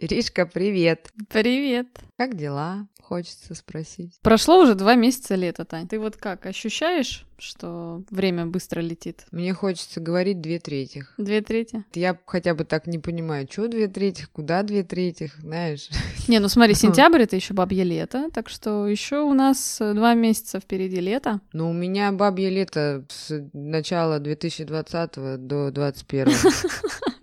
Иришка, привет. Привет. Как дела? Хочется спросить. Прошло уже два месяца лета, Тань. Ты вот как, ощущаешь, что время быстро летит? Мне хочется говорить две трети. Две трети? Я хотя бы так не понимаю, что две трети, куда две трети, знаешь? Не, ну смотри, сентябрь это еще бабье лето, так что еще у нас э, два месяца впереди лета. Ну, у меня бабье лето с начала 2020 до 2021.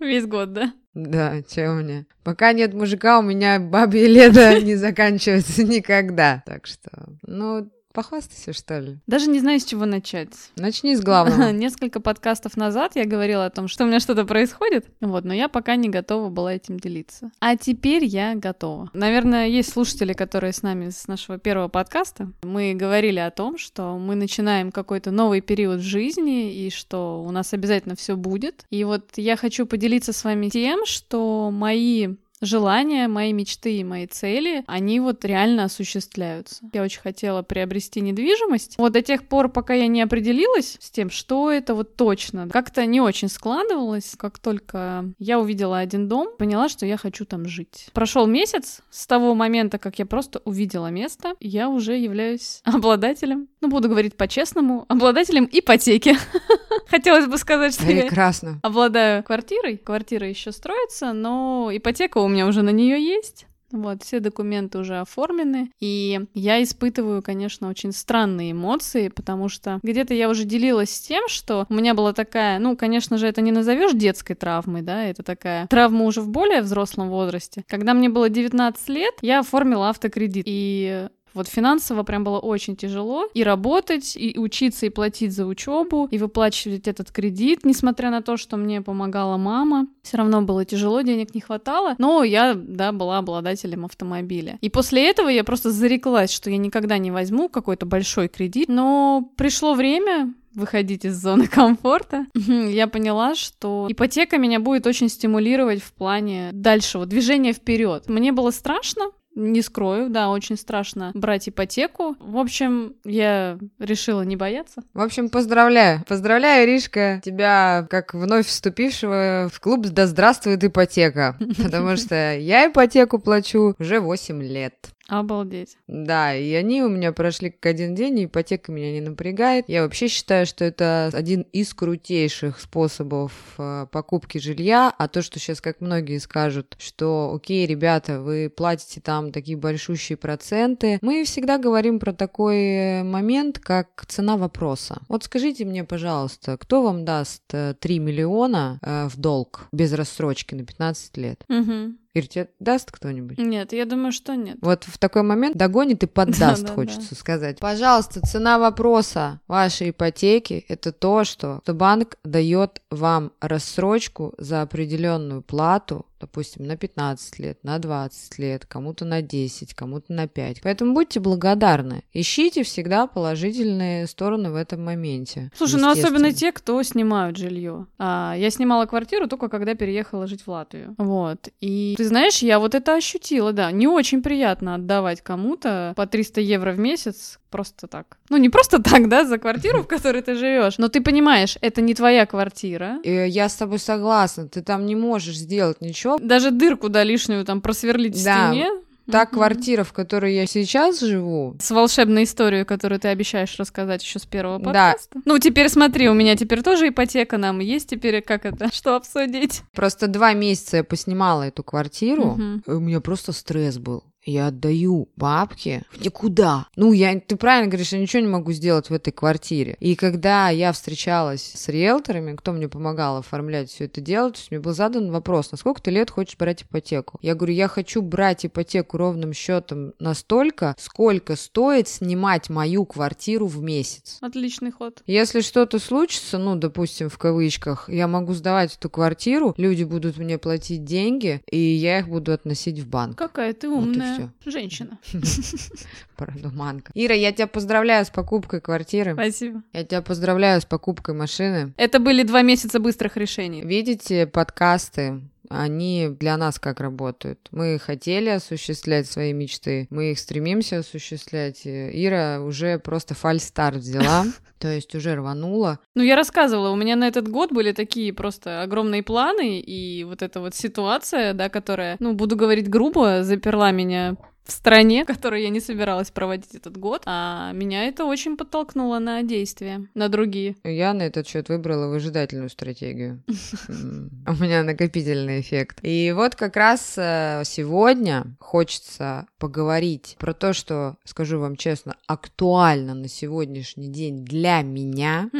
Весь год, да? Да, че у меня? Пока нет мужика, у меня бабье лето не заканчивается никогда. Так что, ну, Похвастайся, что ли? Даже не знаю, с чего начать. Начни с главного. Несколько подкастов назад я говорила о том, что у меня что-то происходит, вот, но я пока не готова была этим делиться. А теперь я готова. Наверное, есть слушатели, которые с нами с нашего первого подкаста. Мы говорили о том, что мы начинаем какой-то новый период жизни и что у нас обязательно все будет. И вот я хочу поделиться с вами тем, что мои желания, мои мечты и мои цели, они вот реально осуществляются. Я очень хотела приобрести недвижимость. Вот до тех пор, пока я не определилась с тем, что это вот точно, как-то не очень складывалось. Как только я увидела один дом, поняла, что я хочу там жить. Прошел месяц с того момента, как я просто увидела место, я уже являюсь обладателем, ну, буду говорить по-честному, обладателем ипотеки. Хотелось бы сказать, что Прекрасно. я обладаю квартирой. Квартира еще строится, но ипотека у меня уже на нее есть. Вот, все документы уже оформлены, и я испытываю, конечно, очень странные эмоции, потому что где-то я уже делилась с тем, что у меня была такая, ну, конечно же, это не назовешь детской травмой, да, это такая травма уже в более взрослом возрасте. Когда мне было 19 лет, я оформила автокредит, и вот финансово прям было очень тяжело и работать, и учиться, и платить за учебу, и выплачивать этот кредит, несмотря на то, что мне помогала мама. Все равно было тяжело, денег не хватало, но я, да, была обладателем автомобиля. И после этого я просто зареклась, что я никогда не возьму какой-то большой кредит, но пришло время, выходить из зоны комфорта, я поняла, что ипотека меня будет очень стимулировать в плане дальшего движения вперед. Мне было страшно, не скрою, да, очень страшно брать ипотеку. В общем, я решила не бояться. В общем, поздравляю. Поздравляю, Ришка, тебя, как вновь вступившего в клуб «Да здравствует ипотека», потому что я ипотеку плачу уже 8 лет. Обалдеть. Да, и они у меня прошли как один день, и ипотека меня не напрягает. Я вообще считаю, что это один из крутейших способов э, покупки жилья, а то, что сейчас, как многие скажут, что окей, ребята, вы платите там такие большущие проценты, мы всегда говорим про такой момент, как цена вопроса. Вот скажите мне, пожалуйста, кто вам даст 3 э, миллиона э, в долг без рассрочки на 15 лет? Угу. Ир, тебе даст кто-нибудь? Нет, я думаю, что нет. Вот в такой момент догонит и поддаст, хочется сказать. Пожалуйста, цена вопроса вашей ипотеки – это то, что банк дает вам рассрочку за определенную плату допустим, на 15 лет, на 20 лет, кому-то на 10, кому-то на 5. Поэтому будьте благодарны. Ищите всегда положительные стороны в этом моменте. Слушай, ну особенно те, кто снимают жилье. А, я снимала квартиру только когда переехала жить в Латвию. Вот. И ты знаешь, я вот это ощутила, да. Не очень приятно отдавать кому-то по 300 евро в месяц просто так. Ну, не просто так, да, за квартиру, в которой ты живешь. Но ты понимаешь, это не твоя квартира. Я с тобой согласна. Ты там не можешь сделать ничего. Даже дырку, да, лишнюю там просверлить да. в стене. Та mm-hmm. квартира, в которой я сейчас живу. С волшебной историей, которую ты обещаешь рассказать еще с первого подкаста. Да. Ну, теперь смотри, у меня теперь тоже ипотека, нам есть теперь как это, что обсудить. Просто два месяца я поснимала эту квартиру, mm-hmm. и у меня просто стресс был я отдаю бабки в никуда. Ну, я, ты правильно говоришь, я ничего не могу сделать в этой квартире. И когда я встречалась с риэлторами, кто мне помогал оформлять все это дело, то есть мне был задан вопрос, на сколько ты лет хочешь брать ипотеку? Я говорю, я хочу брать ипотеку ровным счетом настолько, сколько стоит снимать мою квартиру в месяц. Отличный ход. Если что-то случится, ну, допустим, в кавычках, я могу сдавать эту квартиру, люди будут мне платить деньги, и я их буду относить в банк. Какая ты умная. Вот все. Женщина. Продуманка. Ира, я тебя поздравляю с покупкой квартиры. Спасибо. Я тебя поздравляю с покупкой машины. Это были два месяца быстрых решений. Видите подкасты они для нас как работают. Мы хотели осуществлять свои мечты, мы их стремимся осуществлять. Ира уже просто фальстарт взяла, то есть уже рванула. Ну, я рассказывала, у меня на этот год были такие просто огромные планы, и вот эта вот ситуация, да, которая, ну, буду говорить грубо, заперла меня в стране, в которой я не собиралась проводить этот год, а меня это очень подтолкнуло на действия, на другие. Я на этот счет выбрала выжидательную стратегию. У меня накопительный эффект. И вот как раз э, сегодня хочется поговорить про то, что, скажу вам честно, актуально на сегодняшний день для меня,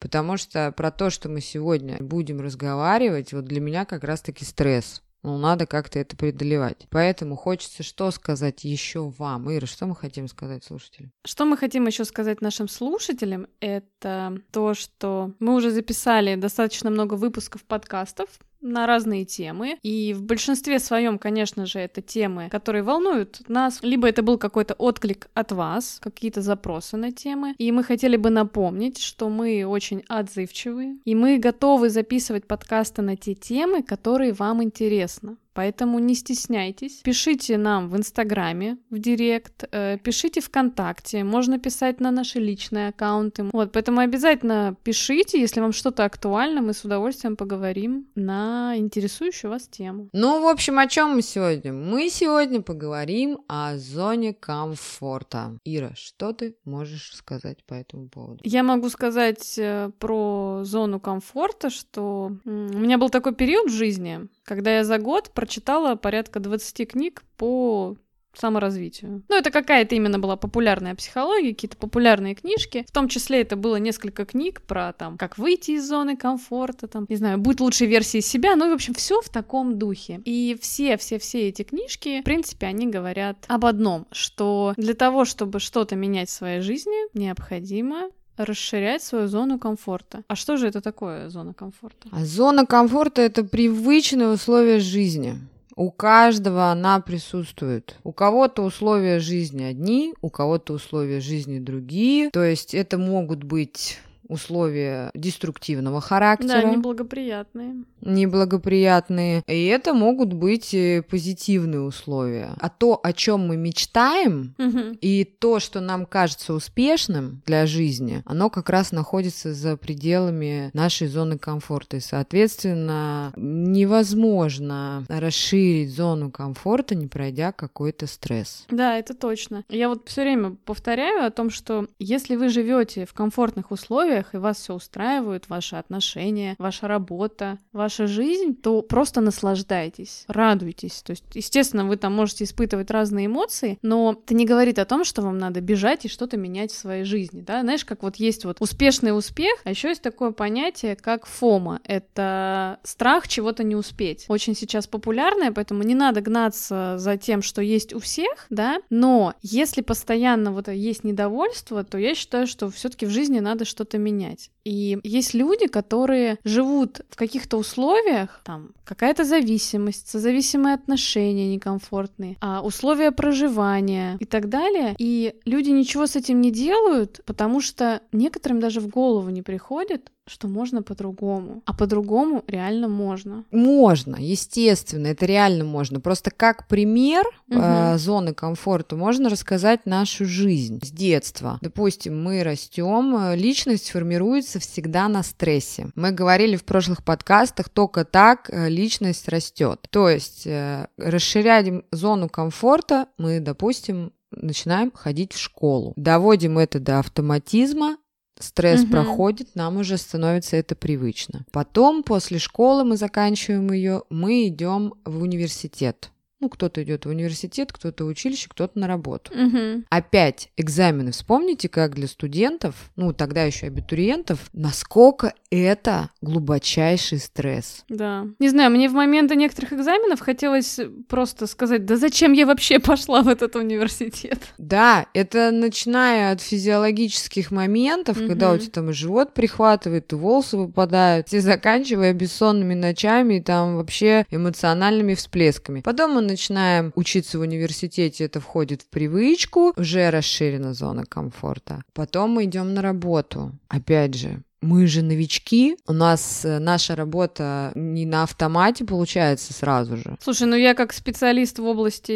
потому что про то, что мы сегодня будем разговаривать, вот для меня как раз-таки стресс. Ну, надо как-то это преодолевать. Поэтому хочется что сказать еще вам. Ира, что мы хотим сказать слушателям? Что мы хотим еще сказать нашим слушателям, это то, что мы уже записали достаточно много выпусков подкастов на разные темы. И в большинстве своем, конечно же, это темы, которые волнуют нас. Либо это был какой-то отклик от вас, какие-то запросы на темы. И мы хотели бы напомнить, что мы очень отзывчивые, и мы готовы записывать подкасты на те темы, которые вам интересны. Поэтому не стесняйтесь. Пишите нам в Инстаграме, в Директ, э, пишите ВКонтакте, можно писать на наши личные аккаунты. Вот, поэтому обязательно пишите, если вам что-то актуально, мы с удовольствием поговорим на интересующую вас тему. Ну, в общем, о чем мы сегодня? Мы сегодня поговорим о зоне комфорта. Ира, что ты можешь сказать по этому поводу? Я могу сказать э, про зону комфорта, что у меня был такой период в жизни, когда я за год прочитала порядка 20 книг по саморазвитию. Ну, это какая-то именно была популярная психология, какие-то популярные книжки. В том числе это было несколько книг про там, как выйти из зоны комфорта, там, не знаю, быть лучшей версией себя. Ну, в общем, все в таком духе. И все-все-все эти книжки, в принципе, они говорят об одном, что для того, чтобы что-то менять в своей жизни, необходимо расширять свою зону комфорта. А что же это такое зона комфорта? А зона комфорта это привычные условия жизни. У каждого она присутствует. У кого-то условия жизни одни, у кого-то условия жизни другие. То есть это могут быть условия деструктивного характера. Да, неблагоприятные. Неблагоприятные. И это могут быть э, позитивные условия. А то, о чем мы мечтаем, угу. и то, что нам кажется успешным для жизни, оно как раз находится за пределами нашей зоны комфорта. И, соответственно, невозможно расширить зону комфорта, не пройдя какой-то стресс. Да, это точно. Я вот все время повторяю о том, что если вы живете в комфортных условиях, условиях, и вас все устраивают, ваши отношения, ваша работа, ваша жизнь, то просто наслаждайтесь, радуйтесь. То есть, естественно, вы там можете испытывать разные эмоции, но это не говорит о том, что вам надо бежать и что-то менять в своей жизни, да? Знаешь, как вот есть вот успешный успех, а еще есть такое понятие, как фома. Это страх чего-то не успеть. Очень сейчас популярное, поэтому не надо гнаться за тем, что есть у всех, да, но если постоянно вот есть недовольство, то я считаю, что все-таки в жизни надо что-то менять менять. И есть люди, которые живут в каких-то условиях, там какая-то зависимость, созависимые отношения некомфортные, а условия проживания и так далее. И люди ничего с этим не делают, потому что некоторым даже в голову не приходит, что можно по-другому. А по-другому реально можно. Можно, естественно, это реально можно. Просто как пример угу. э, зоны комфорта можно рассказать нашу жизнь с детства. Допустим, мы растем, э, личность формируется всегда на стрессе. Мы говорили в прошлых подкастах, только так э, личность растет. То есть э, расширяем зону комфорта мы, допустим, начинаем ходить в школу. Доводим это до автоматизма, Стресс угу. проходит, нам уже становится это привычно. Потом, после школы мы заканчиваем ее, мы идем в университет. Ну, кто-то идет в университет, кто-то училище, кто-то на работу. Угу. Опять экзамены. Вспомните, как для студентов, ну, тогда еще абитуриентов, насколько это глубочайший стресс. Да. Не знаю, мне в моменты некоторых экзаменов хотелось просто сказать, да зачем я вообще пошла в этот университет? Да, это начиная от физиологических моментов, угу. когда у тебя там живот прихватывает, и волосы выпадают, и заканчивая бессонными ночами и там вообще эмоциональными всплесками. Потом он начинаем учиться в университете, это входит в привычку, уже расширена зона комфорта. Потом мы идем на работу. Опять же, мы же новички, у нас э, наша работа не на автомате получается сразу же. Слушай, ну я как специалист в области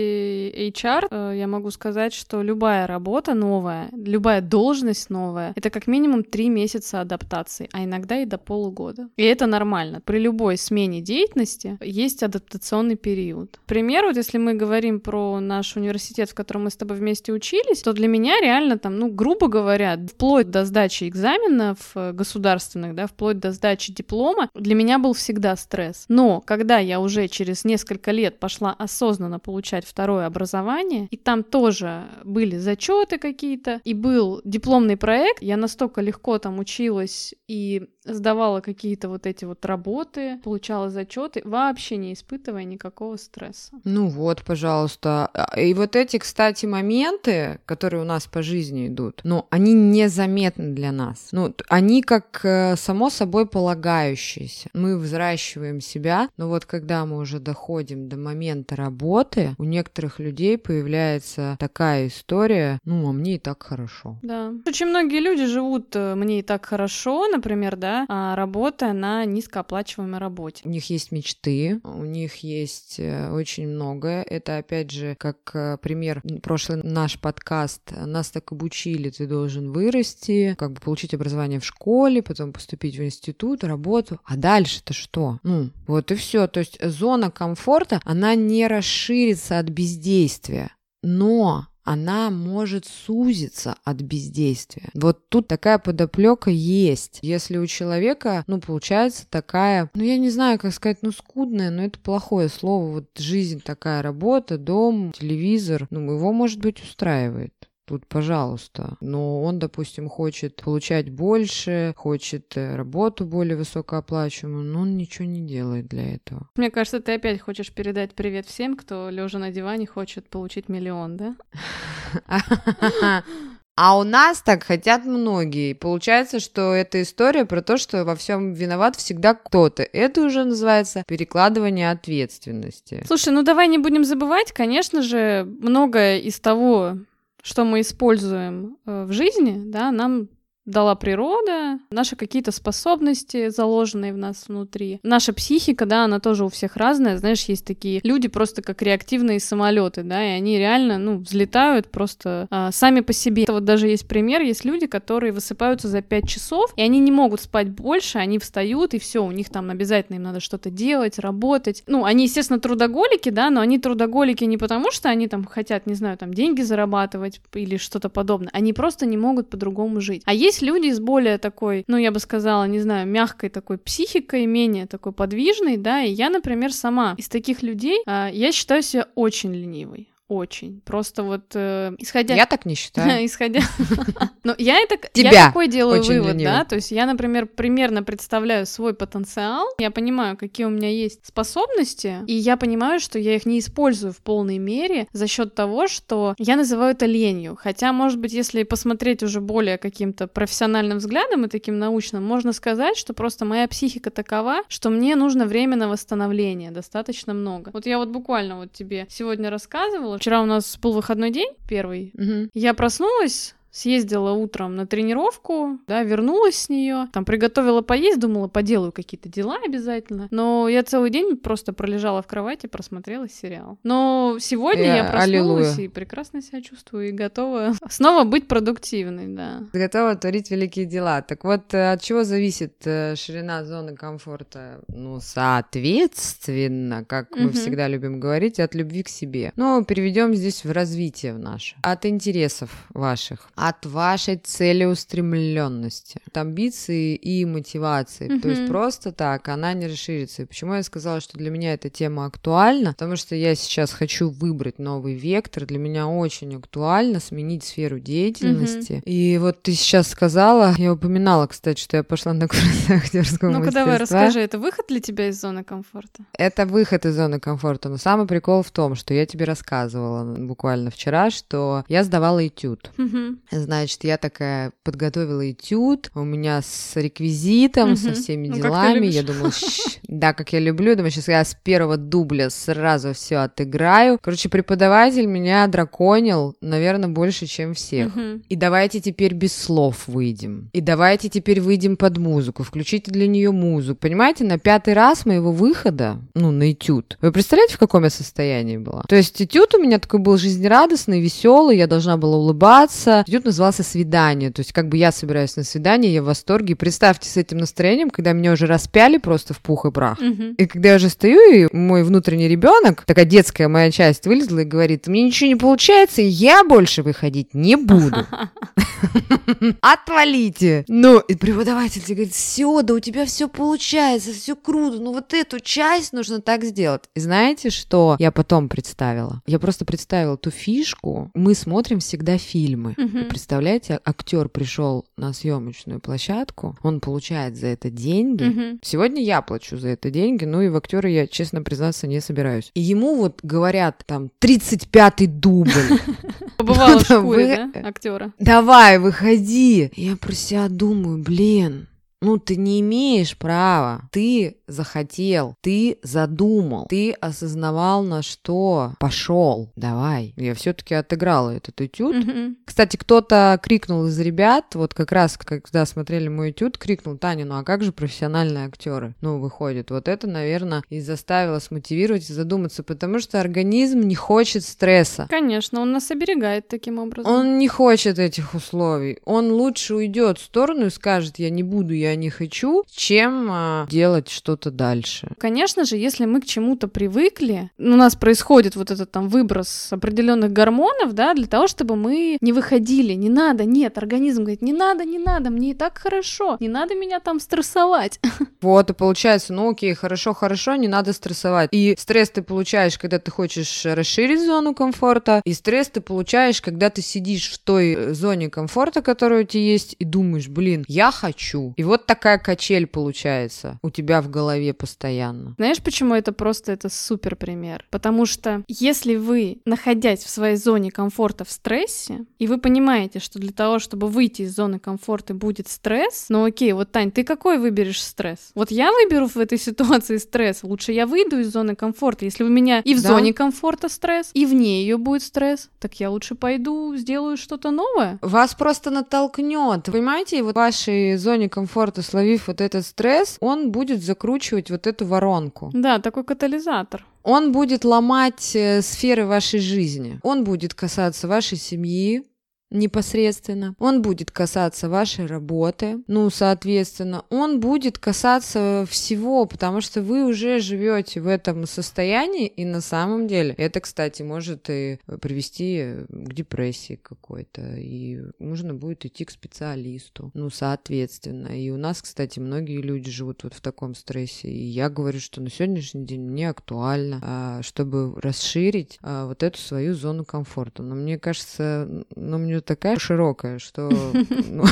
HR, э, я могу сказать, что любая работа новая, любая должность новая, это как минимум три месяца адаптации, а иногда и до полугода. И это нормально. При любой смене деятельности есть адаптационный период. К примеру, вот если мы говорим про наш университет, в котором мы с тобой вместе учились, то для меня реально там, ну, грубо говоря, вплоть до сдачи экзаменов э, государственных, да, вплоть до сдачи диплома, для меня был всегда стресс. Но когда я уже через несколько лет пошла осознанно получать второе образование, и там тоже были зачеты какие-то, и был дипломный проект, я настолько легко там училась и сдавала какие-то вот эти вот работы, получала зачеты, вообще не испытывая никакого стресса. Ну вот, пожалуйста. А, и вот эти, кстати, моменты, которые у нас по жизни идут, ну, они незаметны для нас. Ну, они как э, само собой полагающиеся. Мы взращиваем себя, но вот когда мы уже доходим до момента работы, у некоторых людей появляется такая история, ну, а мне и так хорошо. Да. Очень многие люди живут э, мне и так хорошо, например, да, а, работая на низкооплачиваемой работе. У них есть мечты, у них есть э, очень многое. Это, опять же, как пример, прошлый наш подкаст, нас так обучили, ты должен вырасти, как бы получить образование в школе, потом поступить в институт, работу, а дальше-то что? Ну, вот и все. То есть зона комфорта, она не расширится от бездействия. Но она может сузиться от бездействия. Вот тут такая подоплека есть. Если у человека, ну, получается такая, ну, я не знаю, как сказать, ну, скудная, но это плохое слово. Вот жизнь такая, работа, дом, телевизор, ну, его, может быть, устраивает. Тут, пожалуйста. Но он, допустим, хочет получать больше, хочет э, работу более высокооплачиваемую, но он ничего не делает для этого. Мне кажется, ты опять хочешь передать привет всем, кто лежа на диване хочет получить миллион, да? А у нас так хотят многие. Получается, что эта история про то, что во всем виноват всегда кто-то. Это уже называется перекладывание ответственности. Слушай, ну давай не будем забывать, конечно же, многое из того, что мы используем э, в жизни, да, нам дала природа, наши какие-то способности, заложенные в нас внутри. Наша психика, да, она тоже у всех разная. Знаешь, есть такие люди просто как реактивные самолеты, да, и они реально, ну, взлетают просто а, сами по себе. Вот даже есть пример, есть люди, которые высыпаются за 5 часов, и они не могут спать больше, они встают, и все, у них там обязательно им надо что-то делать, работать. Ну, они, естественно, трудоголики, да, но они трудоголики не потому, что они там хотят, не знаю, там деньги зарабатывать или что-то подобное. Они просто не могут по-другому жить. А есть есть люди с более такой, ну, я бы сказала, не знаю, мягкой такой психикой, менее такой подвижной, да, и я, например, сама из таких людей, а, я считаю себя очень ленивой очень. Просто вот э, исходя... Я так не считаю. исходя... Но я это... Тебя я такой делаю вывод, да? То есть я, например, примерно представляю свой потенциал, я понимаю, какие у меня есть способности, и я понимаю, что я их не использую в полной мере за счет того, что я называю это ленью. Хотя, может быть, если посмотреть уже более каким-то профессиональным взглядом и таким научным, можно сказать, что просто моя психика такова, что мне нужно время на восстановление достаточно много. Вот я вот буквально вот тебе сегодня рассказывала, Вчера у нас был выходной день, первый. Угу. Я проснулась, съездила утром на тренировку, да, вернулась с нее, там приготовила поесть, думала, поделаю какие-то дела обязательно. Но я целый день просто пролежала в кровати, просмотрела сериал. Но сегодня я, я проснулась аллилуйя. и прекрасно себя чувствую и готова снова быть продуктивной, да. Готова творить великие дела. Так вот, э, от чего зависит э, ширина зоны комфорта? Ну, соответственно, как мы всегда любим говорить, от любви к себе. Ну, переведем здесь в развитие в наше. От интересов ваших от вашей целеустремленности, от амбиции и мотивации. Mm-hmm. То есть просто так она не расширится. И почему я сказала, что для меня эта тема актуальна? Потому что я сейчас хочу выбрать новый вектор. Для меня очень актуально сменить сферу деятельности. Mm-hmm. И вот ты сейчас сказала, я упоминала, кстати, что я пошла на курсы актерского Ну-ка давай расскажи, это выход для тебя из зоны комфорта? Это выход из зоны комфорта. Но самый прикол в том, что я тебе рассказывала буквально вчера, что я сдавала этюд. Mm-hmm. Значит, я такая подготовила этюд, у меня с реквизитом, Мгм. со всеми Ну, делами. Я думала, «Щ, да, как я люблю. Думаю, сейчас я с первого дубля сразу все отыграю. Короче, преподаватель меня драконил, наверное, больше, чем всех. Мгм. И давайте теперь без слов выйдем. И давайте теперь выйдем под музыку. Включите для нее музыку. Понимаете, на пятый раз моего выхода, ну, на этюд. Вы представляете, в каком я состоянии была? То есть этюд у меня такой был жизнерадостный, веселый, я должна была улыбаться. Этюд назывался «Свидание». То есть как бы я собираюсь на свидание, я в восторге. Представьте с этим настроением, когда меня уже распяли просто в пух и прах. Мгм. И когда я уже стою, и мой внутренний ребенок, такая детская моя часть, вылезла и говорит, мне ничего не получается, и я больше выходить не буду. Отвалите! Ну, и преподаватель тебе говорит, все, да у тебя все получается, все круто, ну вот эту часть нужно так сделать. И знаете, что я потом представила? Я просто представила ту фишку. Мы смотрим всегда фильмы. Мгм. Представляете, актер пришел на съемочную площадку, он получает за это деньги, Мгм. Сегодня я плачу за это деньги, ну и в актера я, честно признаться, не собираюсь. И ему вот говорят там 35-й дубль. Побывала в шкуре, да, актера. Давай, выходи. Я про себя думаю, блин, ну ты не имеешь права. Ты захотел, ты задумал, ты осознавал, на что пошел. Давай. Я все-таки отыграла этот этюд. Мгм. Кстати, кто-то крикнул из ребят, вот как раз, когда смотрели мой этюд, крикнул, Таня, ну а как же профессиональные актеры? Ну, выходит, вот это, наверное, и заставило смотивировать и задуматься, потому что организм не хочет стресса. Конечно, он нас оберегает таким образом. Он не хочет этих условий. Он лучше уйдет в сторону и скажет, я не буду, я не хочу, чем а, делать что-то дальше. Конечно же, если мы к чему-то привыкли, у нас происходит вот этот там выброс определенных гормонов, да, для того, чтобы мы не выходили, не надо, нет, организм говорит, не надо, не надо, мне и так хорошо, не надо меня там стрессовать. Вот, и получается, ну окей, хорошо, хорошо, не надо стрессовать. И стресс ты получаешь, когда ты хочешь расширить зону комфорта, и стресс ты получаешь, когда ты сидишь в той э, зоне комфорта, которая у тебя есть, и думаешь, блин, я хочу. И вот такая качель получается у тебя в голове постоянно. Знаешь, почему это просто это супер пример? Потому что если вы, находясь в своей зоне комфорта в стрессе, и вы понимаете, что для того, чтобы выйти из зоны комфорта будет стресс, ну окей, вот Тань, ты какой выберешь стресс? Вот я выберу в этой ситуации стресс, лучше я выйду из зоны комфорта. Если у меня и в Да. зоне комфорта стресс, и вне ее будет стресс, так я лучше пойду сделаю что-то новое. Вас просто натолкнет. Понимаете, вот в вашей зоне комфорта, словив вот этот стресс, он будет закручивать вот эту воронку. Да, такой катализатор. Он будет ломать э, сферы вашей жизни. Он будет касаться вашей семьи непосредственно. Он будет касаться вашей работы. Ну, соответственно, он будет касаться всего, потому что вы уже живете в этом состоянии, и на самом деле это, кстати, может и привести к депрессии какой-то, и нужно будет идти к специалисту. Ну, соответственно. И у нас, кстати, многие люди живут вот в таком стрессе, и я говорю, что на сегодняшний день мне актуально, а, чтобы расширить а, вот эту свою зону комфорта. Но мне кажется, ну, мне такая широкая, что ну,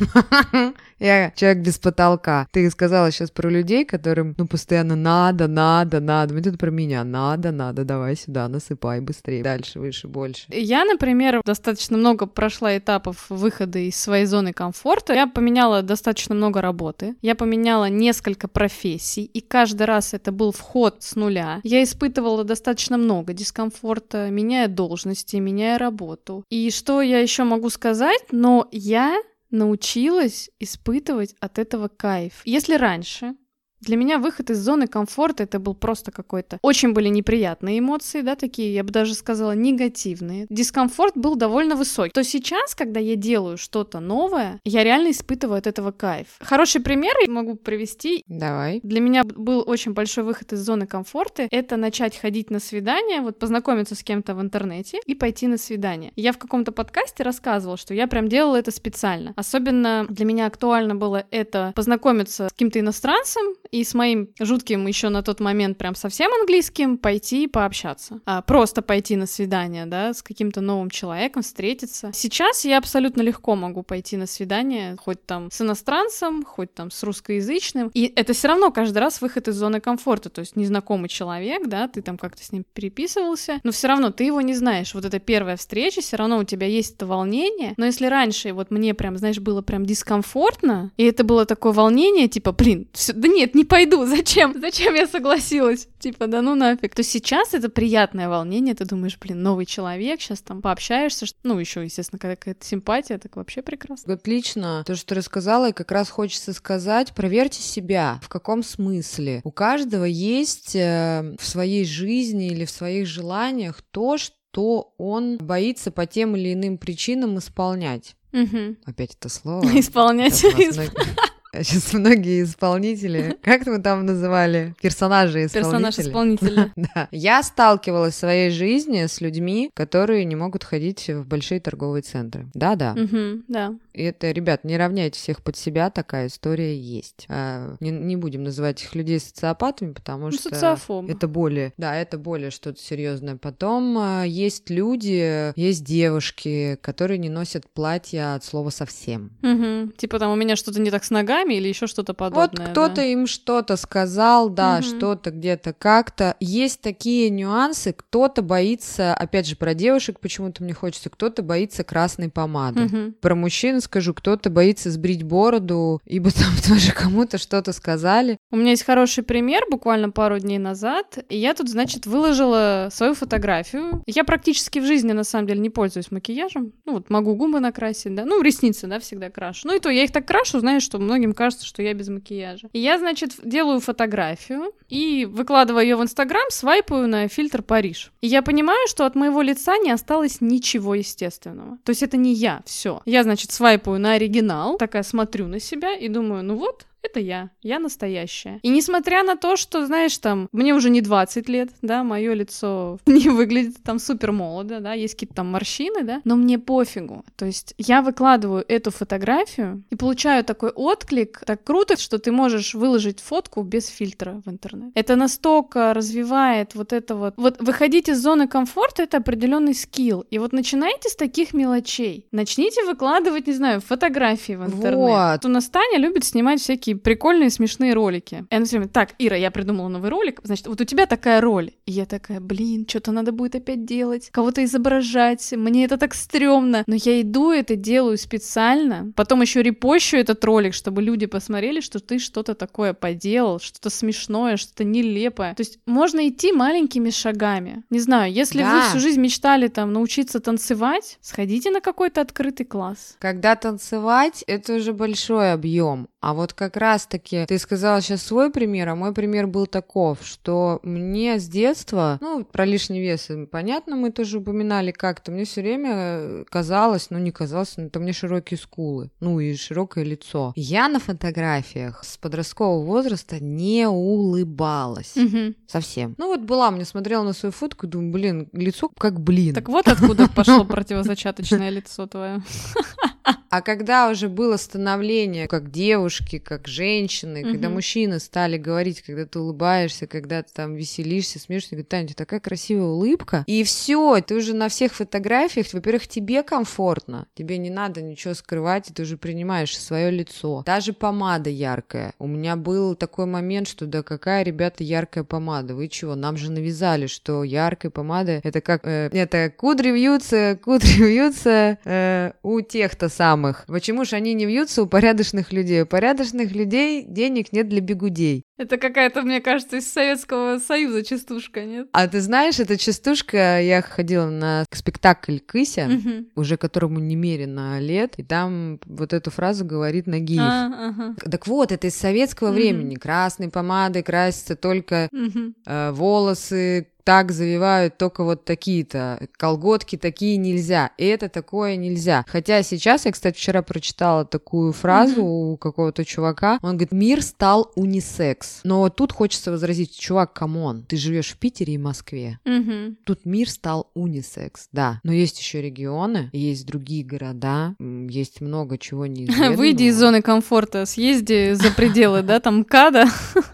я человек без потолка. Ты сказала сейчас про людей, которым ну постоянно надо, надо, надо. Вот это про меня. Надо, надо, давай сюда, насыпай быстрее. Дальше, выше, больше. Я, например, достаточно много прошла этапов выхода из своей зоны комфорта. Я поменяла достаточно много работы. Я поменяла несколько профессий, и каждый раз это был вход с нуля. Я испытывала достаточно много дискомфорта, меняя должности, меняя работу. И что я еще могу сказать? Но я научилась испытывать от этого кайф. Если раньше для меня выход из зоны комфорта это был просто какой-то. Очень были неприятные эмоции, да, такие, я бы даже сказала, негативные. Дискомфорт был довольно высокий. То сейчас, когда я делаю что-то новое, я реально испытываю от этого кайф. Хороший пример я могу привести. Давай. Для меня был очень большой выход из зоны комфорта. Это начать ходить на свидание, вот познакомиться с кем-то в интернете и пойти на свидание. Я в каком-то подкасте рассказывала, что я прям делала это специально. Особенно для меня актуально было это познакомиться с каким-то иностранцем и с моим жутким еще на тот момент прям совсем английским пойти пообщаться. А, просто пойти на свидание, да, с каким-то новым человеком, встретиться. Сейчас я абсолютно легко могу пойти на свидание, хоть там с иностранцем, хоть там с русскоязычным. И это все равно каждый раз выход из зоны комфорта. То есть незнакомый человек, да, ты там как-то с ним переписывался, но все равно ты его не знаешь. Вот эта первая встреча, все равно у тебя есть это волнение. Но если раньше вот мне прям, знаешь, было прям дискомфортно, и это было такое волнение, типа, блин, всё, да нет, не пойду, зачем? Зачем я согласилась? Типа, да ну нафиг. То сейчас это приятное волнение, ты думаешь, блин, новый человек, сейчас там пообщаешься, ну, еще, естественно, какая-то симпатия, так вообще прекрасно. Отлично. То, что ты рассказала, и как раз хочется сказать, проверьте себя. В каком смысле? У каждого есть э, в своей жизни или в своих желаниях то, что он боится по тем или иным причинам исполнять. Мгм. Опять это слово. Исполнять. Многие- Сейчас многие исполнители, как мы там называли, персонажи Персонаж исполнителей. исполнителя. Да. Я сталкивалась в своей жизни с людьми, которые не могут ходить в большие торговые центры. Да-да. Мгм, Да. И это, ребят, не равняйте всех под себя, такая история есть. А, Не, не будем называть их людей социопатами, потому Ну, что социофобы. это более, да, это более что-то серьезное. Потом а, есть люди, есть девушки, которые не носят платья от слова совсем. Мгм. Типа там у меня что-то не так с ногами или еще что-то подобное. вот кто-то да. им что-то сказал, да, Мгм. что-то где-то как-то. Есть такие нюансы, кто-то боится, опять же, про девушек почему-то мне хочется, кто-то боится красной помады. Мгм. Про мужчин скажу, кто-то боится сбрить бороду, ибо там тоже кому-то что-то сказали. У меня есть хороший пример, буквально пару дней назад, и я тут, значит, выложила свою фотографию. Я практически в жизни, на самом деле, не пользуюсь макияжем. Ну, вот могу губы накрасить, да, ну, ресницы, да, всегда крашу. Ну, и то я их так крашу, знаешь, что многим кажется, что я без макияжа. И я, значит, делаю фотографию и выкладываю ее в Инстаграм, свайпаю на фильтр Париж. И я понимаю, что от моего лица не осталось ничего естественного. То есть это не я, все. Я, значит, свайпаю на оригинал, такая смотрю на себя и думаю, ну вот, это я, я настоящая. И несмотря на то, что, знаешь, там, мне уже не 20 лет, да, мое лицо не выглядит там супер молодо, да, есть какие-то там морщины, да, но мне пофигу. То есть я выкладываю эту фотографию и получаю такой отклик, так круто, что ты можешь выложить фотку без фильтра в интернет. Это настолько развивает вот это вот. Вот выходить из зоны комфорта — это определенный скилл. И вот начинайте с таких мелочей. Начните выкладывать, не знаю, фотографии в интернет. Вот. У нас Таня любит снимать всякие прикольные смешные ролики. И она все время, так, Ира, я придумала новый ролик, значит, вот у тебя такая роль. И я такая, блин, что-то надо будет опять делать, кого-то изображать, мне это так стрёмно. Но я иду, это делаю специально, потом еще репощу этот ролик, чтобы люди посмотрели, что ты что-то такое поделал, что-то смешное, что-то нелепое. То есть можно идти маленькими шагами. Не знаю, если вы Да. всю жизнь мечтали там научиться танцевать, сходите на какой-то открытый класс. Когда танцевать, это уже большой объем. А вот как раз-таки ты сказала сейчас свой пример, а мой пример был таков, что мне с детства, ну, про лишний вес, понятно, мы тоже упоминали как-то, мне все время казалось, ну, не казалось, но это мне широкие скулы, ну, и широкое лицо. Я на фотографиях с подросткового возраста не улыбалась. Мгм. Совсем. Ну, вот была, мне смотрела на свою фотку, думаю, блин, лицо как блин. Так вот откуда пошло противозачаточное лицо твое. А когда уже было становление как девушки, как женщины, когда Мгм. мужчины стали говорить, когда ты улыбаешься, когда ты там веселишься, смеешься, говорят, Таня, у тебя такая красивая улыбка. И все, ты уже на всех фотографиях, во-первых, тебе комфортно, тебе не надо ничего скрывать, и ты уже принимаешь свое лицо. Даже помада яркая. У меня был такой момент, что да какая, ребята, яркая помада. Вы чего? Нам же навязали, что яркая помада это как э, это кудри вьются, кудри вьются э, у тех-то самых. Почему же они не вьются у порядочных людей? У порядочных людей денег нет для бегудей. Это какая-то, мне кажется, из Советского Союза частушка, нет? А ты знаешь, эта частушка, я ходила на спектакль «Кыся», Мгм. уже которому немерено лет, и там вот эту фразу говорит Нагиев. А, ага. Так вот, это из советского Мгм. времени. Красной помадой красятся только Мгм. э, волосы, так завивают только вот такие-то, колготки такие нельзя, это такое нельзя. Хотя сейчас, я, кстати, вчера прочитала такую фразу у какого-то чувака, он говорит, мир стал унисекс. Но тут хочется возразить, чувак, come on, ты живешь в Питере и Москве, Мгм. Тут мир стал унисекс, да. Но есть еще регионы, есть другие города, есть много чего неизведанного. Выйди из зоны комфорта, съезди за пределы, да, там МКАДа,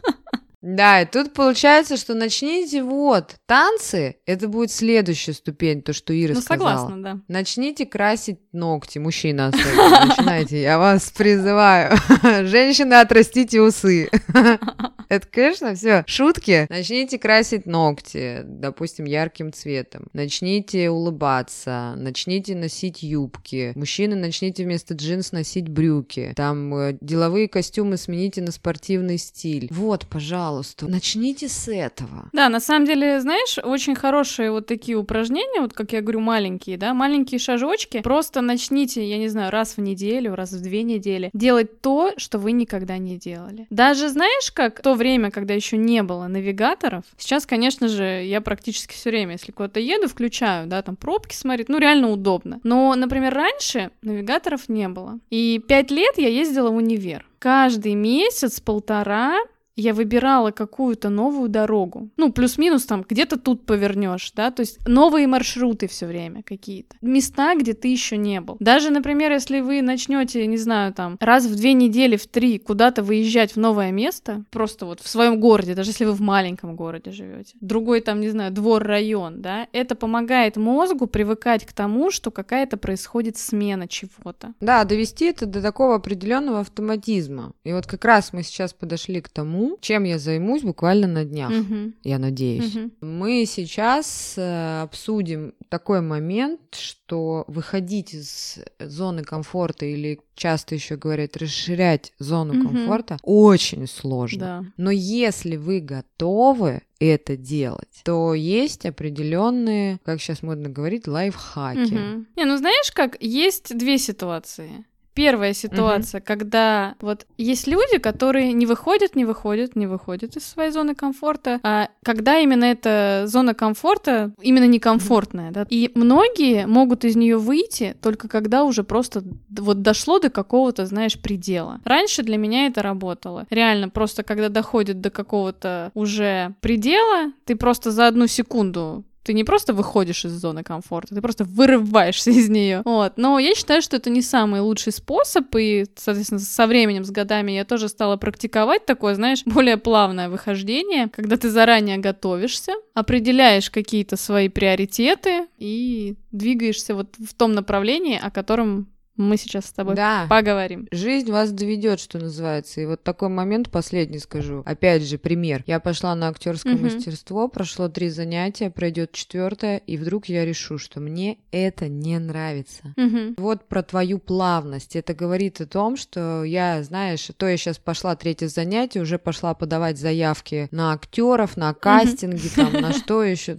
Да, и тут получается, что начните вот, танцы, это будет следующая ступень, то, что Ира Ну, сказала. согласна, да. Начните красить ногти, мужчина особенно. Начинайте, я вас призываю. Женщины, отрастите усы. Это, конечно, все шутки. Начните красить ногти, допустим, ярким цветом. Начните улыбаться, начните носить юбки. Мужчины, начните вместо джинс носить брюки. Там э, деловые костюмы смените на спортивный стиль. Вот, пожалуйста, начните с этого. Да, на самом деле, знаешь, очень хорошие вот такие упражнения, вот как я говорю, маленькие, да, маленькие шажочки. Просто начните, я не знаю, раз в неделю, раз в две недели делать то, что вы никогда не делали. Даже знаешь, как в то время, когда еще не было навигаторов, сейчас, конечно же, я практически все время, если куда-то еду, включаю, да, там пробки смотреть, ну реально удобно. Но, например, раньше навигаторов не было. И пять лет я ездила в универ. Каждый месяц полтора я выбирала какую-то новую дорогу. Ну, плюс-минус там, где-то тут повернешь, да, то есть новые маршруты все время какие-то. Места, где ты еще не был. Даже, например, если вы начнете, не знаю, там, раз в две недели, в три куда-то выезжать в новое место, просто вот в своем городе, даже если вы в маленьком городе живете, другой там, не знаю, двор, район, да, это помогает мозгу привыкать к тому, что какая-то происходит смена чего-то. Да, довести это до такого определенного автоматизма. И вот как раз мы сейчас подошли к тому, чем я займусь буквально на днях. Мгм. Я надеюсь. Мгм. Мы сейчас э, обсудим такой момент, что выходить из зоны комфорта или часто еще говорят расширять зону Мгм. комфорта очень сложно. Да. Но если вы готовы это делать, то есть определенные, как сейчас модно говорить, лайфхаки. Мгм. Не, ну знаешь как, есть две ситуации. Первая ситуация, когда вот есть люди, которые не выходят, не выходят, не выходят из своей зоны комфорта, а когда именно эта зона комфорта именно некомфортная, да, и многие могут из нее выйти только когда уже просто вот дошло до какого-то, знаешь, предела. Раньше для меня это работало. Реально, просто когда доходит до какого-то уже предела, ты просто за одну секунду ты не просто выходишь из зоны комфорта, ты просто вырываешься из нее. Вот. Но я считаю, что это не самый лучший способ, и, соответственно, со временем, с годами я тоже стала практиковать такое, знаешь, более плавное выхождение, когда ты заранее готовишься, определяешь какие-то свои приоритеты и двигаешься вот в том направлении, о котором мы сейчас с тобой Да. поговорим. Жизнь вас доведет, что называется. И вот такой момент последний скажу. Опять же, пример. Я пошла на актерское Мгм. мастерство, прошло три занятия, пройдет четвертое, и вдруг я решу, что мне это не нравится. Мгм. Вот про твою плавность. Это говорит о том, что я, знаешь, то я сейчас пошла третье занятие, уже пошла подавать заявки на актеров, на кастинги, там, на что еще.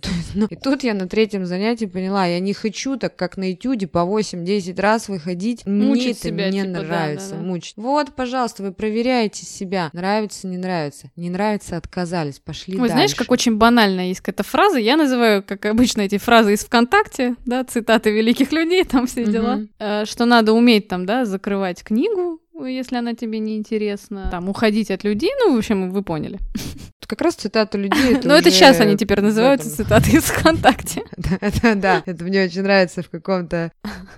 И тут я на третьем занятии поняла, я не хочу так, как на этюде, по 8-10 раз выходить. Мне Мучить это себя, не типа, да, нравится. да, да. Мучить. Вот, пожалуйста, вы проверяете себя. Нравится, не нравится. Не нравится, отказались, пошли Ой, дальше. знаешь, как очень банально есть какая-то фраза, я называю, как обычно, эти фразы из ВКонтакте, да, цитаты великих людей, там все дела. Э, что надо уметь там, да, закрывать книгу, если она тебе не интересна, там, уходить от людей, ну, в общем, вы поняли. Как раз цитаты людей. Но это уже сейчас они теперь называются цитаты из ВКонтакте. Да, это да, это мне очень нравится в каком-то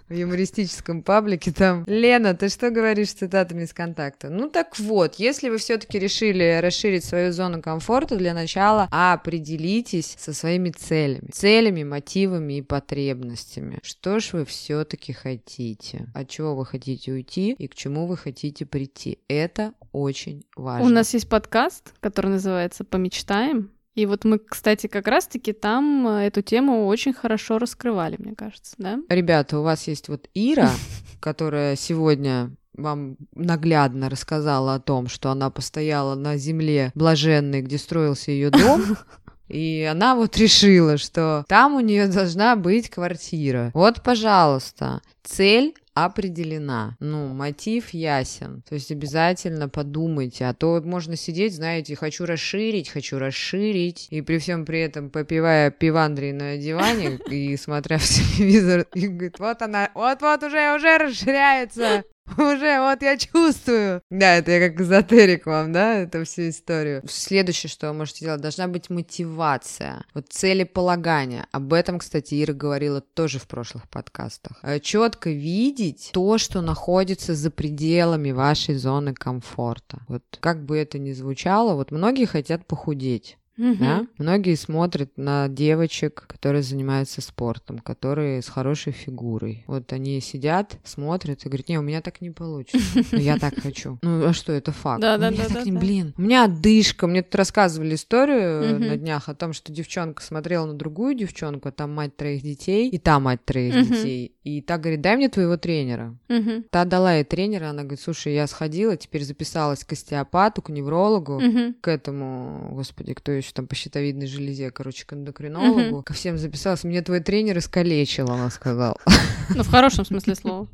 юмористическом паблике там. Лена, ты что говоришь с цитатами из контакта? Ну так вот, если вы все-таки решили расширить свою зону комфорта, для начала определитесь со своими целями. Целями, мотивами и потребностями. Что ж вы все-таки хотите? От чего вы хотите уйти и к чему вы хотите прийти? Это очень важно. У нас есть подкаст, который называется «Помечтаем», и вот мы, кстати, как раз-таки там э, эту тему очень хорошо раскрывали, мне кажется, да? Ребята, у вас есть вот Ира, которая сегодня вам наглядно рассказала о том, что она постояла на земле блаженной, где строился ее дом, и она вот решила, что там у нее должна быть квартира. Вот, пожалуйста, цель определена. Ну, мотив ясен. То есть обязательно подумайте, а то можно сидеть, знаете, хочу расширить, хочу расширить, и при всем при этом попивая пивандри на диване и смотря в телевизор, и говорит, вот она, вот-вот уже, уже расширяется. Уже вот я чувствую. Да, это я как эзотерик вам, да, эту всю историю. Следующее, что вы можете делать, должна быть мотивация. Вот целеполагание. Об этом, кстати, Ира говорила тоже в прошлых подкастах. Э, Четко видеть то, что находится за пределами вашей зоны комфорта. Вот как бы это ни звучало, вот многие хотят похудеть. Мгм. Да? Многие смотрят на девочек, которые занимаются спортом, которые с хорошей фигурой. Вот они сидят, смотрят и говорят, не, у меня так не получится. Но я так хочу. Ну, а что, это факт. Да, да, да, так да, не- да. Блин, у меня одышка. Мне тут рассказывали историю на днях о том, что девчонка смотрела на другую девчонку, а там мать троих детей, и та мать троих детей. И та говорит, дай мне твоего тренера. Мгм. Та дала ей тренера, она говорит, слушай, я сходила, теперь записалась к остеопату, к неврологу, Мгм. к этому, господи, кто еще там по щитовидной железе, короче, к эндокринологу, Мгм. ко всем записалась. Мне твой тренер искалечил, она сказала. Ну, в хорошем смысле слова.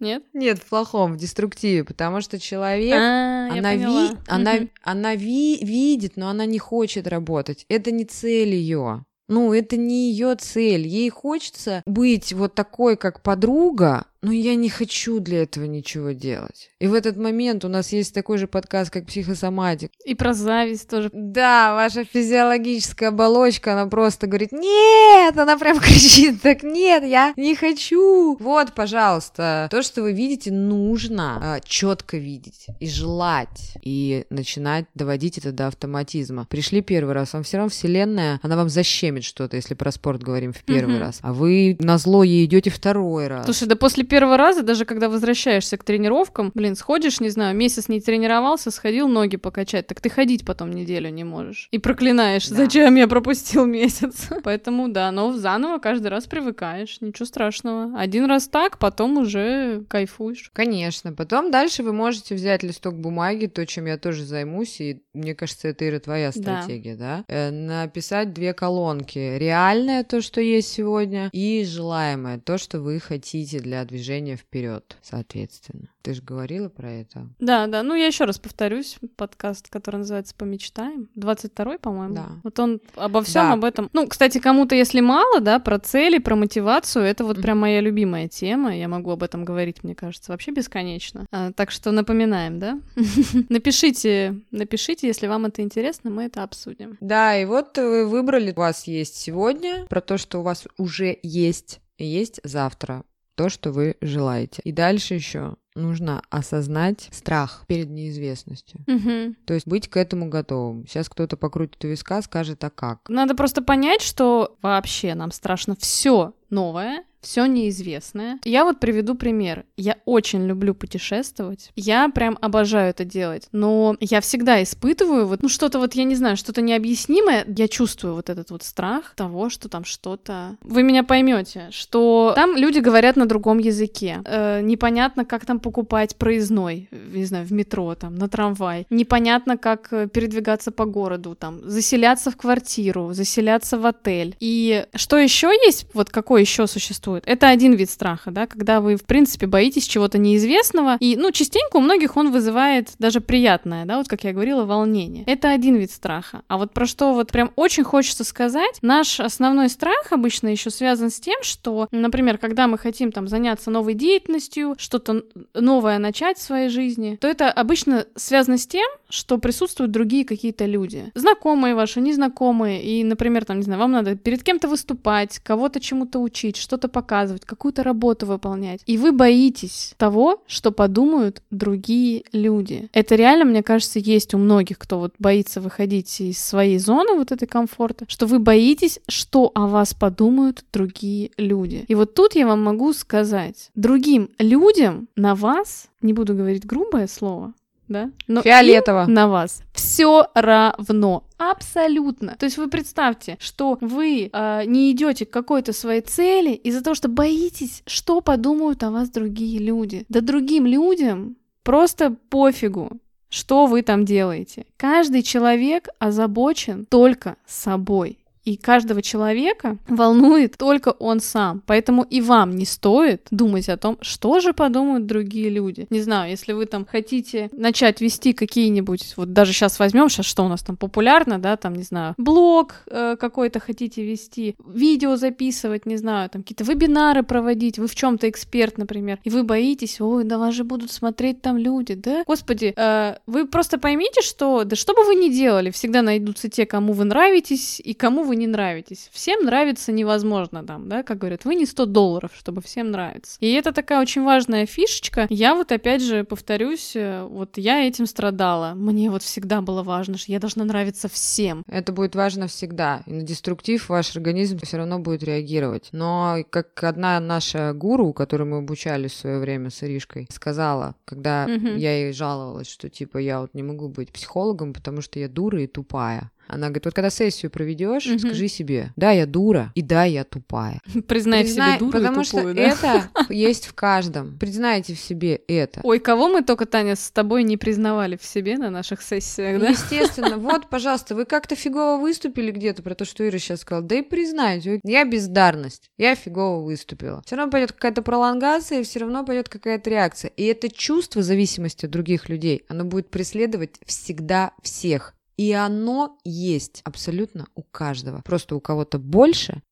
Нет? Нет, в плохом, в деструктиве, потому что человек, А, она, ви- она, Мгм. она ви- видит, но она не хочет работать. Это не цель ее. Ну, это не ее цель. Ей хочется быть вот такой, как подруга, но я не хочу для этого ничего делать. И в этот момент у нас есть такой же подкаст, как психосоматик. И про зависть тоже. Да, ваша физиологическая оболочка, она просто говорит, нет, она прям кричит, так нет, я не хочу. Вот, пожалуйста, то, что вы видите, нужно четко видеть и желать, и начинать доводить это до автоматизма. Пришли первый раз, вам все равно вселенная, она вам защемит что-то, если про спорт говорим в первый Мгм. раз, а вы на зло ей идете второй раз. Слушай, да после первого раза, даже когда возвращаешься к тренировкам, блин, сходишь, не знаю, месяц не тренировался, сходил ноги покачать, так ты ходить потом неделю не можешь. И проклинаешь, Да. зачем я пропустил месяц. Поэтому да, но заново каждый раз привыкаешь, ничего страшного. Один раз так, потом уже кайфуешь. Конечно. Потом дальше вы можете взять листок бумаги, то, чем я тоже займусь, и мне кажется, это, Ира, твоя Да. стратегия, да? Э, написать две колонки. Реальное, то, что есть сегодня, и желаемое, то, что вы хотите для движения вперед, соответственно. Ты же говорила про это? Да, да, ну я еще раз повторюсь, подкаст, который называется «Помечтаем», 22-й, по-моему. Да. Вот он обо всем Да. об этом. Ну, кстати, кому-то, если мало, да, про цели, про мотивацию, это вот прям моя любимая тема, я могу об этом говорить, мне кажется, вообще бесконечно. А, так что напоминаем, да? Напишите, напишите, если вам это интересно, мы это обсудим. Да, и вот вы выбрали, у вас есть сегодня, про то, что у вас уже есть, есть завтра, то, что вы желаете. И дальше еще нужно осознать страх перед неизвестностью. Мгм. То есть быть к этому готовым. Сейчас кто-то покрутит у виска, скажет, а как? Надо просто понять, что вообще нам страшно все новое, все неизвестное. Я вот приведу пример. Я очень люблю путешествовать. Я прям обожаю это делать. Но я всегда испытываю вот, ну, что-то вот, я не знаю, что-то необъяснимое. Я чувствую вот этот вот страх того, что там что-то... Вы меня поймете, что там люди говорят на другом языке. Э, непонятно, как там покупать проездной, не знаю, в метро, там, на трамвай. Непонятно, как э, передвигаться по городу, там, заселяться в квартиру, заселяться в отель. И что еще есть, вот какой еще существует? Это один вид страха, да, когда вы, в принципе, боитесь чего-то неизвестного, и, ну, частенько у многих он вызывает даже приятное, да, вот как я говорила, волнение. Это один вид страха. А вот про что вот прям очень хочется сказать, наш основной страх обычно еще связан с тем, что, например, когда мы хотим там заняться новой деятельностью, что-то новое начать в своей жизни, то это обычно связано с тем, что присутствуют другие какие-то люди. Знакомые ваши, незнакомые. И, например, там, не знаю, вам надо перед кем-то выступать, кого-то чему-то учить, что-то показывать, какую-то работу выполнять. И вы боитесь того, что подумают другие люди. Это реально, мне кажется, есть у многих, кто вот боится выходить из своей зоны вот этой комфорта, что вы боитесь, что о вас подумают другие люди. И вот тут я вам могу сказать, другим людям на вас, не буду говорить грубое слово, да? Но Фиолетово. на вас все равно. Абсолютно. То есть вы представьте, что вы э, не идете к какой-то своей цели из-за того, что боитесь, что подумают о вас другие люди. Да другим людям просто пофигу, что вы там делаете. Каждый человек озабочен только собой. И каждого человека волнует только он сам. Поэтому и вам не стоит думать о том, что же подумают другие люди. Не знаю, если вы там хотите начать вести какие-нибудь, вот даже сейчас возьмем, сейчас что у нас там популярно, да, там, не знаю, блог э, какой-то хотите вести, видео записывать, не знаю, там какие-то вебинары проводить, вы в чем-то эксперт, например, и вы боитесь, ой, да вас же будут смотреть там люди, да? Господи, э, вы просто поймите, что, да что бы вы ни делали, всегда найдутся те, кому вы нравитесь и кому вы не нравитесь. Всем нравится невозможно там, да, как говорят, вы не 100 долларов, чтобы всем нравиться. И это такая очень важная фишечка. Я вот опять же повторюсь, э, вот я этим страдала. Мне вот всегда было важно, что я должна нравиться всем. Это будет важно всегда. И на деструктив ваш организм все равно будет реагировать. Но как одна наша гуру, которую мы обучали в свое время с Иришкой, сказала, когда угу. я ей жаловалась, что типа я вот не могу быть психологом, потому что я дура и тупая. Она говорит, вот когда сессию проведешь, угу. скажи себе, да, я дура, и да, я тупая. Признай, в себе дуру Потому и тупую, что да? это есть в каждом. Признайте в себе это. Ой, кого мы только, Таня, с тобой не признавали в себе на наших сессиях, да? Естественно. Вот, пожалуйста, вы как-то фигово выступили где-то про то, что Ира сейчас сказала. Да и признайте, я бездарность, я фигово выступила. Все равно пойдет какая-то пролонгация, и все равно пойдет какая-то реакция. И это чувство зависимости от других людей, оно будет преследовать всегда всех. И оно есть абсолютно у каждого. Просто у кого-то больше,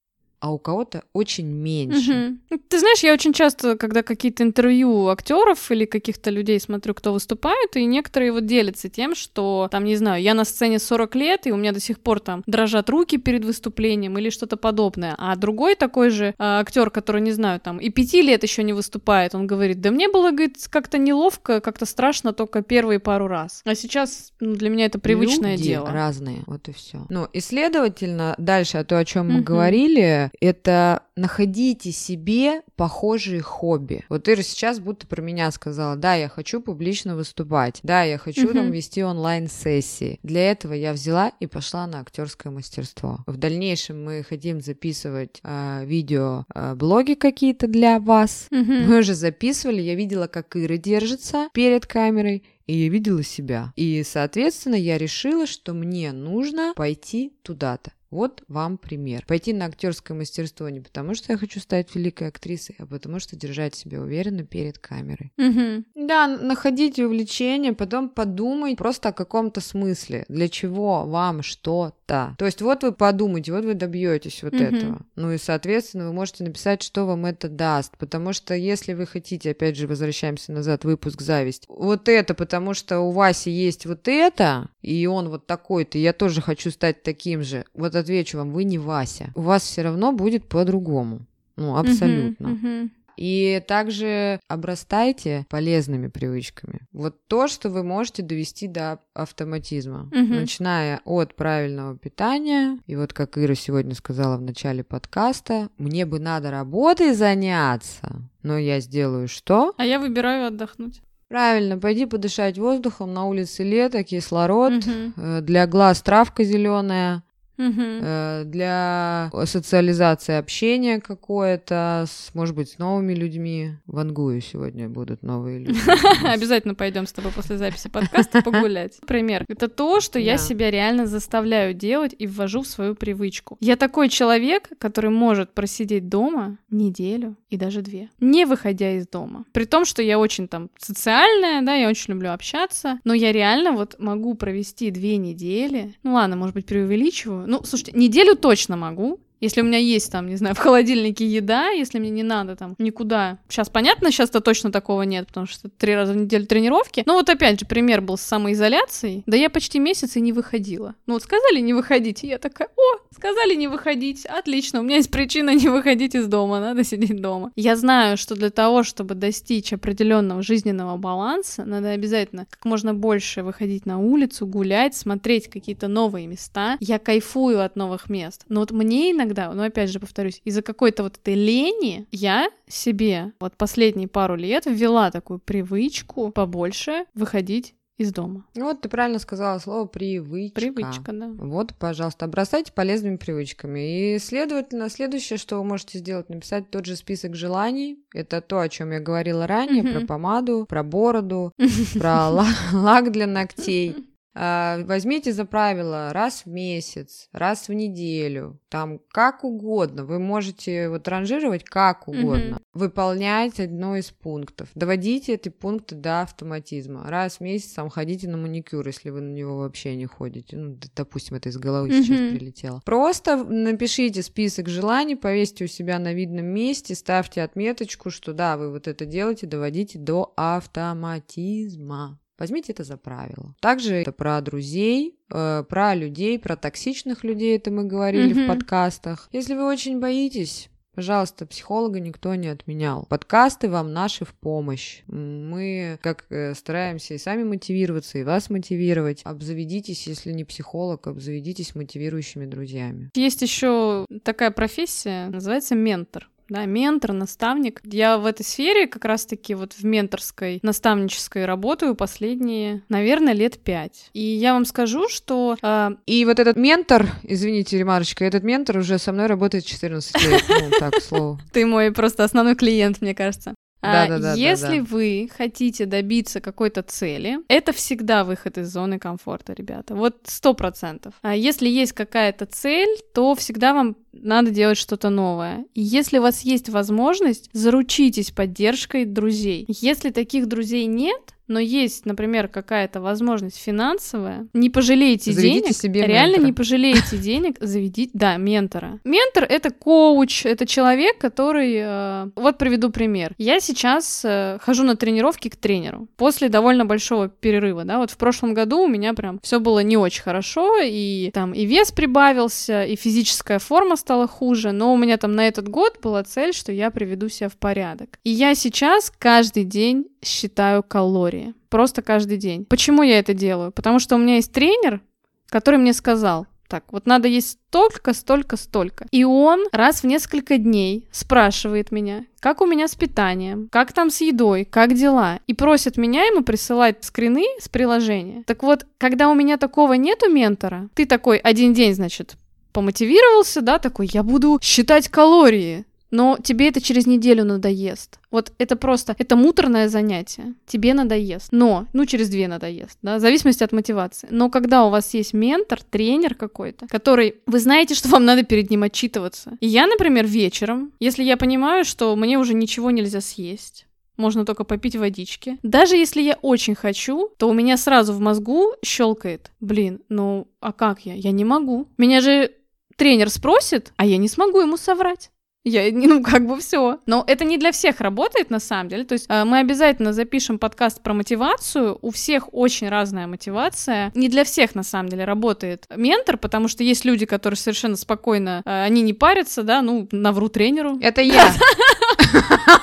а у кого-то очень меньше. Угу. Ты знаешь, я очень часто, когда какие-то интервью актеров или каких-то людей смотрю, кто выступает, и некоторые вот делятся тем, что там, не знаю, я на сцене 40 лет, и у меня до сих пор там дрожат руки перед выступлением или что-то подобное. А другой такой же э, актер, который, не знаю, там и пяти лет еще не выступает, он говорит, да мне было, говорит, как-то неловко, как-то страшно только первые пару раз. А сейчас ну, для меня это привычное Люди дело. разные, вот и все. Ну, и следовательно, дальше, а то, о чем мы говорили, это находите себе похожие хобби. Вот Ира сейчас будто про меня сказала, да, я хочу публично выступать, да, я хочу uh-huh. там вести онлайн-сессии. Для этого я взяла и пошла на актерское мастерство. В дальнейшем мы хотим записывать э, видео, э, блоги какие-то для вас. Uh-huh. Мы уже записывали, я видела, как Ира держится перед камерой, и я видела себя. И, соответственно, я решила, что мне нужно пойти туда-то. Вот вам пример. Пойти на актерское мастерство не потому, что я хочу стать великой актрисой, а потому что держать себя уверенно перед камерой. Угу. Да, находите увлечение, потом подумай просто о каком-то смысле, для чего вам что-то. То есть вот вы подумайте, вот вы добьетесь вот угу. этого. Ну и, соответственно, вы можете написать, что вам это даст. Потому что если вы хотите, опять же, возвращаемся назад, выпуск «Зависть», вот это, потому что у Васи есть вот это, и он вот такой-то, я тоже хочу стать таким же. Вот отвечу вам, вы не Вася. У вас все равно будет по-другому. Ну, абсолютно. Uh-huh, uh-huh. И также обрастайте полезными привычками. Вот то, что вы можете довести до автоматизма, угу. начиная от правильного питания. И вот как Ира сегодня сказала в начале подкаста, мне бы надо работой заняться, но я сделаю что? А я выбираю отдохнуть. Правильно, пойди подышать воздухом, на улице лето, кислород, угу. для глаз травка зеленая, Угу. Для социализации общения какое-то, с, может быть, с новыми людьми. В Ангую сегодня будут новые люди. Обязательно пойдем с тобой после записи подкаста погулять. Пример. Это то, что я себя реально заставляю делать и ввожу в свою привычку. Я такой человек, который может просидеть дома неделю и даже две, не выходя из дома. При том, что я очень там социальная, да, я очень люблю общаться, но я реально вот могу провести две недели. Ну ладно, может быть, преувеличиваю, ну, слушайте, неделю точно могу, если у меня есть там, не знаю, в холодильнике еда, если мне не надо там никуда. Сейчас понятно, сейчас-то точно такого нет, потому что три раза в неделю тренировки. Но вот опять же, пример был с самоизоляцией. Да я почти месяц и не выходила. Ну вот сказали не выходить, и я такая, о, сказали не выходить, отлично, у меня есть причина не выходить из дома, надо сидеть дома. Я знаю, что для того, чтобы достичь определенного жизненного баланса, надо обязательно как можно больше выходить на улицу, гулять, смотреть какие-то новые места. Я кайфую от новых мест. Но вот мне иногда иногда, но опять же повторюсь, из-за какой-то вот этой лени я себе вот последние пару лет ввела такую привычку побольше выходить из дома. Вот ты правильно сказала слово привычка. Привычка, да. Вот, пожалуйста, обрастайте полезными привычками. И, следовательно, следующее, что вы можете сделать, написать тот же список желаний. Это то, о чем я говорила ранее, про помаду, про бороду, про лак для ногтей возьмите за правило раз в месяц, раз в неделю, там как угодно. Вы можете вот ранжировать как угодно. Mm-hmm. Выполнять одно из пунктов. Доводите эти пункты до автоматизма. Раз в месяц там ходите на маникюр, если вы на него вообще не ходите. Ну, допустим, это из головы mm-hmm. сейчас прилетело. Просто напишите список желаний, повесьте у себя на видном месте, ставьте отметочку, что да, вы вот это делаете, доводите до автоматизма. Возьмите это за правило. Также это про друзей, э, про людей, про токсичных людей, это мы говорили mm-hmm. в подкастах. Если вы очень боитесь, Пожалуйста, психолога никто не отменял. Подкасты вам наши в помощь. Мы как э, стараемся и сами мотивироваться, и вас мотивировать. Обзаведитесь, если не психолог, обзаведитесь мотивирующими друзьями. Есть еще такая профессия, называется ментор да, ментор, наставник. Я в этой сфере как раз-таки вот в менторской, наставнической работаю последние, наверное, лет пять. И я вам скажу, что... Э... И вот этот ментор, извините, ремарочка, этот ментор уже со мной работает 14 лет. Ну, так, слово. Ты мой просто основной клиент, мне кажется. Да, да, да, Если да, да. вы хотите добиться какой-то цели, это всегда выход из зоны комфорта, ребята. Вот сто процентов. А если есть какая-то цель, то всегда вам надо делать что-то новое. И если у вас есть возможность, заручитесь поддержкой друзей. Если таких друзей нет, но есть, например, какая-то возможность финансовая, не пожалейте заведите денег, себе реально ментора. не пожалеете денег, заведите, да, ментора. Ментор — это коуч, это человек, который... Э, вот приведу пример. Я сейчас э, хожу на тренировки к тренеру после довольно большого перерыва, да, вот в прошлом году у меня прям все было не очень хорошо, и там и вес прибавился, и физическая форма стала хуже, но у меня там на этот год была цель, что я приведу себя в порядок. И я сейчас каждый день считаю калории. Просто каждый день. Почему я это делаю? Потому что у меня есть тренер, который мне сказал, так, вот надо есть столько, столько, столько. И он раз в несколько дней спрашивает меня, как у меня с питанием, как там с едой, как дела, и просит меня ему присылать скрины с приложения. Так вот, когда у меня такого нету ментора, ты такой один день, значит, помотивировался, да, такой, я буду считать калории, но тебе это через неделю надоест. Вот это просто, это муторное занятие. Тебе надоест. Но, ну, через две надоест, да, в зависимости от мотивации. Но когда у вас есть ментор, тренер какой-то, который, вы знаете, что вам надо перед ним отчитываться. И я, например, вечером, если я понимаю, что мне уже ничего нельзя съесть, можно только попить водички. Даже если я очень хочу, то у меня сразу в мозгу щелкает. Блин, ну а как я? Я не могу. Меня же тренер спросит, а я не смогу ему соврать. Я, ну, как бы все. Но это не для всех работает, на самом деле. То есть э, мы обязательно запишем подкаст про мотивацию. У всех очень разная мотивация. Не для всех, на самом деле, работает ментор, потому что есть люди, которые совершенно спокойно, э, они не парятся, да, ну, навру тренеру. Это я.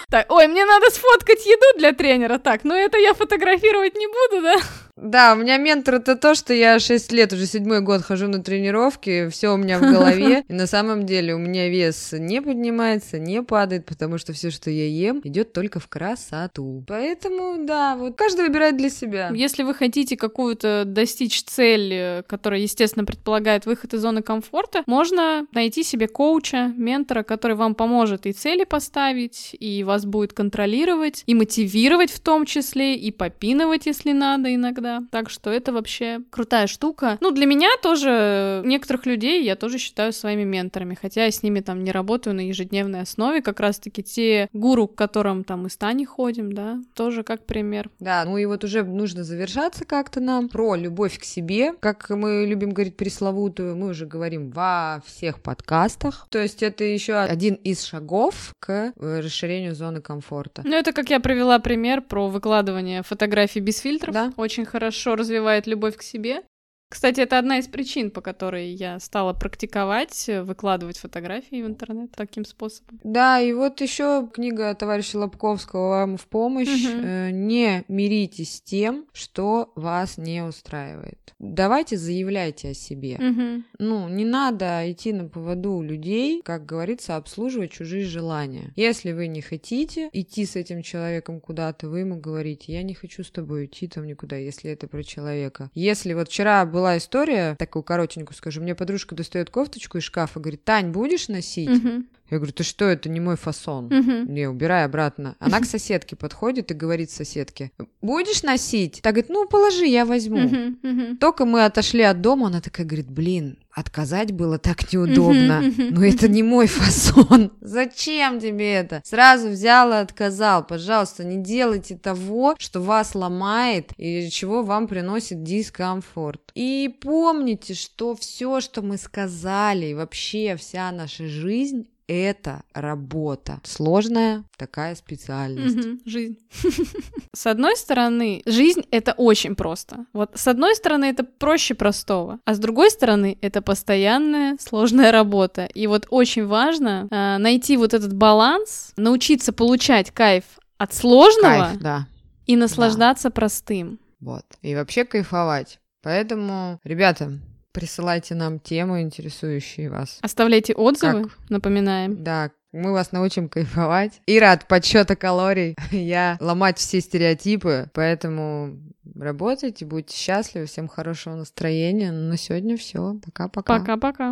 Так, ой, мне надо сфоткать еду для тренера. Так, ну это я фотографировать не буду, да? Да, у меня ментор это то, что я 6 лет, уже седьмой год хожу на тренировки, все у меня в голове, и на самом деле у меня вес не поднимается, не падает, потому что все, что я ем, идет только в красоту. Поэтому, да, вот каждый выбирает для себя. Если вы хотите какую-то достичь цель, которая, естественно, предполагает выход из зоны комфорта, можно найти себе коуча, ментора, который вам поможет и цели поставить, и вас будет контролировать, и мотивировать в том числе, и попинывать, если надо иногда иногда. Так что это вообще крутая штука. Ну, для меня тоже некоторых людей я тоже считаю своими менторами, хотя я с ними там не работаю на ежедневной основе, как раз-таки те гуру, к которым там мы с Таней ходим, да, тоже как пример. Да, ну и вот уже нужно завершаться как-то нам про любовь к себе, как мы любим говорить пресловутую, мы уже говорим во всех подкастах, то есть это еще один из шагов к э, расширению зоны комфорта. Ну это как я привела пример про выкладывание фотографий без фильтров, да. очень хорошо развивает любовь к себе. Кстати, это одна из причин, по которой я стала практиковать, э, выкладывать фотографии в интернет таким способом. Да, и вот еще книга товарища Лобковского вам в помощь. Угу. Не миритесь с тем, что вас не устраивает. Давайте заявляйте о себе. Угу. Ну, не надо идти на поводу у людей, как говорится, обслуживать чужие желания. Если вы не хотите идти с этим человеком куда-то, вы ему говорите, я не хочу с тобой идти там никуда, если это про человека. Если вот вчера был была история, такую коротенькую скажу. Мне подружка достает кофточку из шкафа, говорит, Тань, будешь носить? Угу. Я говорю, ты что, это не мой фасон. Мгм. Не, убирай обратно. Она к соседке подходит и говорит соседке, будешь носить? Так говорит, ну, положи, я возьму. Мгм. Мгм. Только мы отошли от дома, она такая говорит, блин, отказать было так неудобно. Но это не мой фасон. Зачем тебе это? Сразу взял и отказал. Пожалуйста, не делайте того, что вас ломает и чего вам приносит дискомфорт. И помните, что все, что мы сказали, и вообще вся наша жизнь это работа. Сложная такая специальность. Мгм. Жизнь. С одной стороны, жизнь — это очень просто. Вот с одной стороны, это проще простого, а с другой стороны, это постоянная сложная работа. И вот очень важно э, найти вот этот баланс, научиться получать кайф от сложного Кайф, да. и наслаждаться простым. Вот. И вообще кайфовать. Поэтому, ребята, присылайте нам темы, интересующие вас. Оставляйте отзывы, Как? напоминаем. Да, мы вас научим кайфовать. Ира от подсчета калорий. Я ломать все стереотипы. Поэтому работайте, будьте счастливы, всем хорошего настроения. Ну, на сегодня все. Пока-пока. Пока-пока.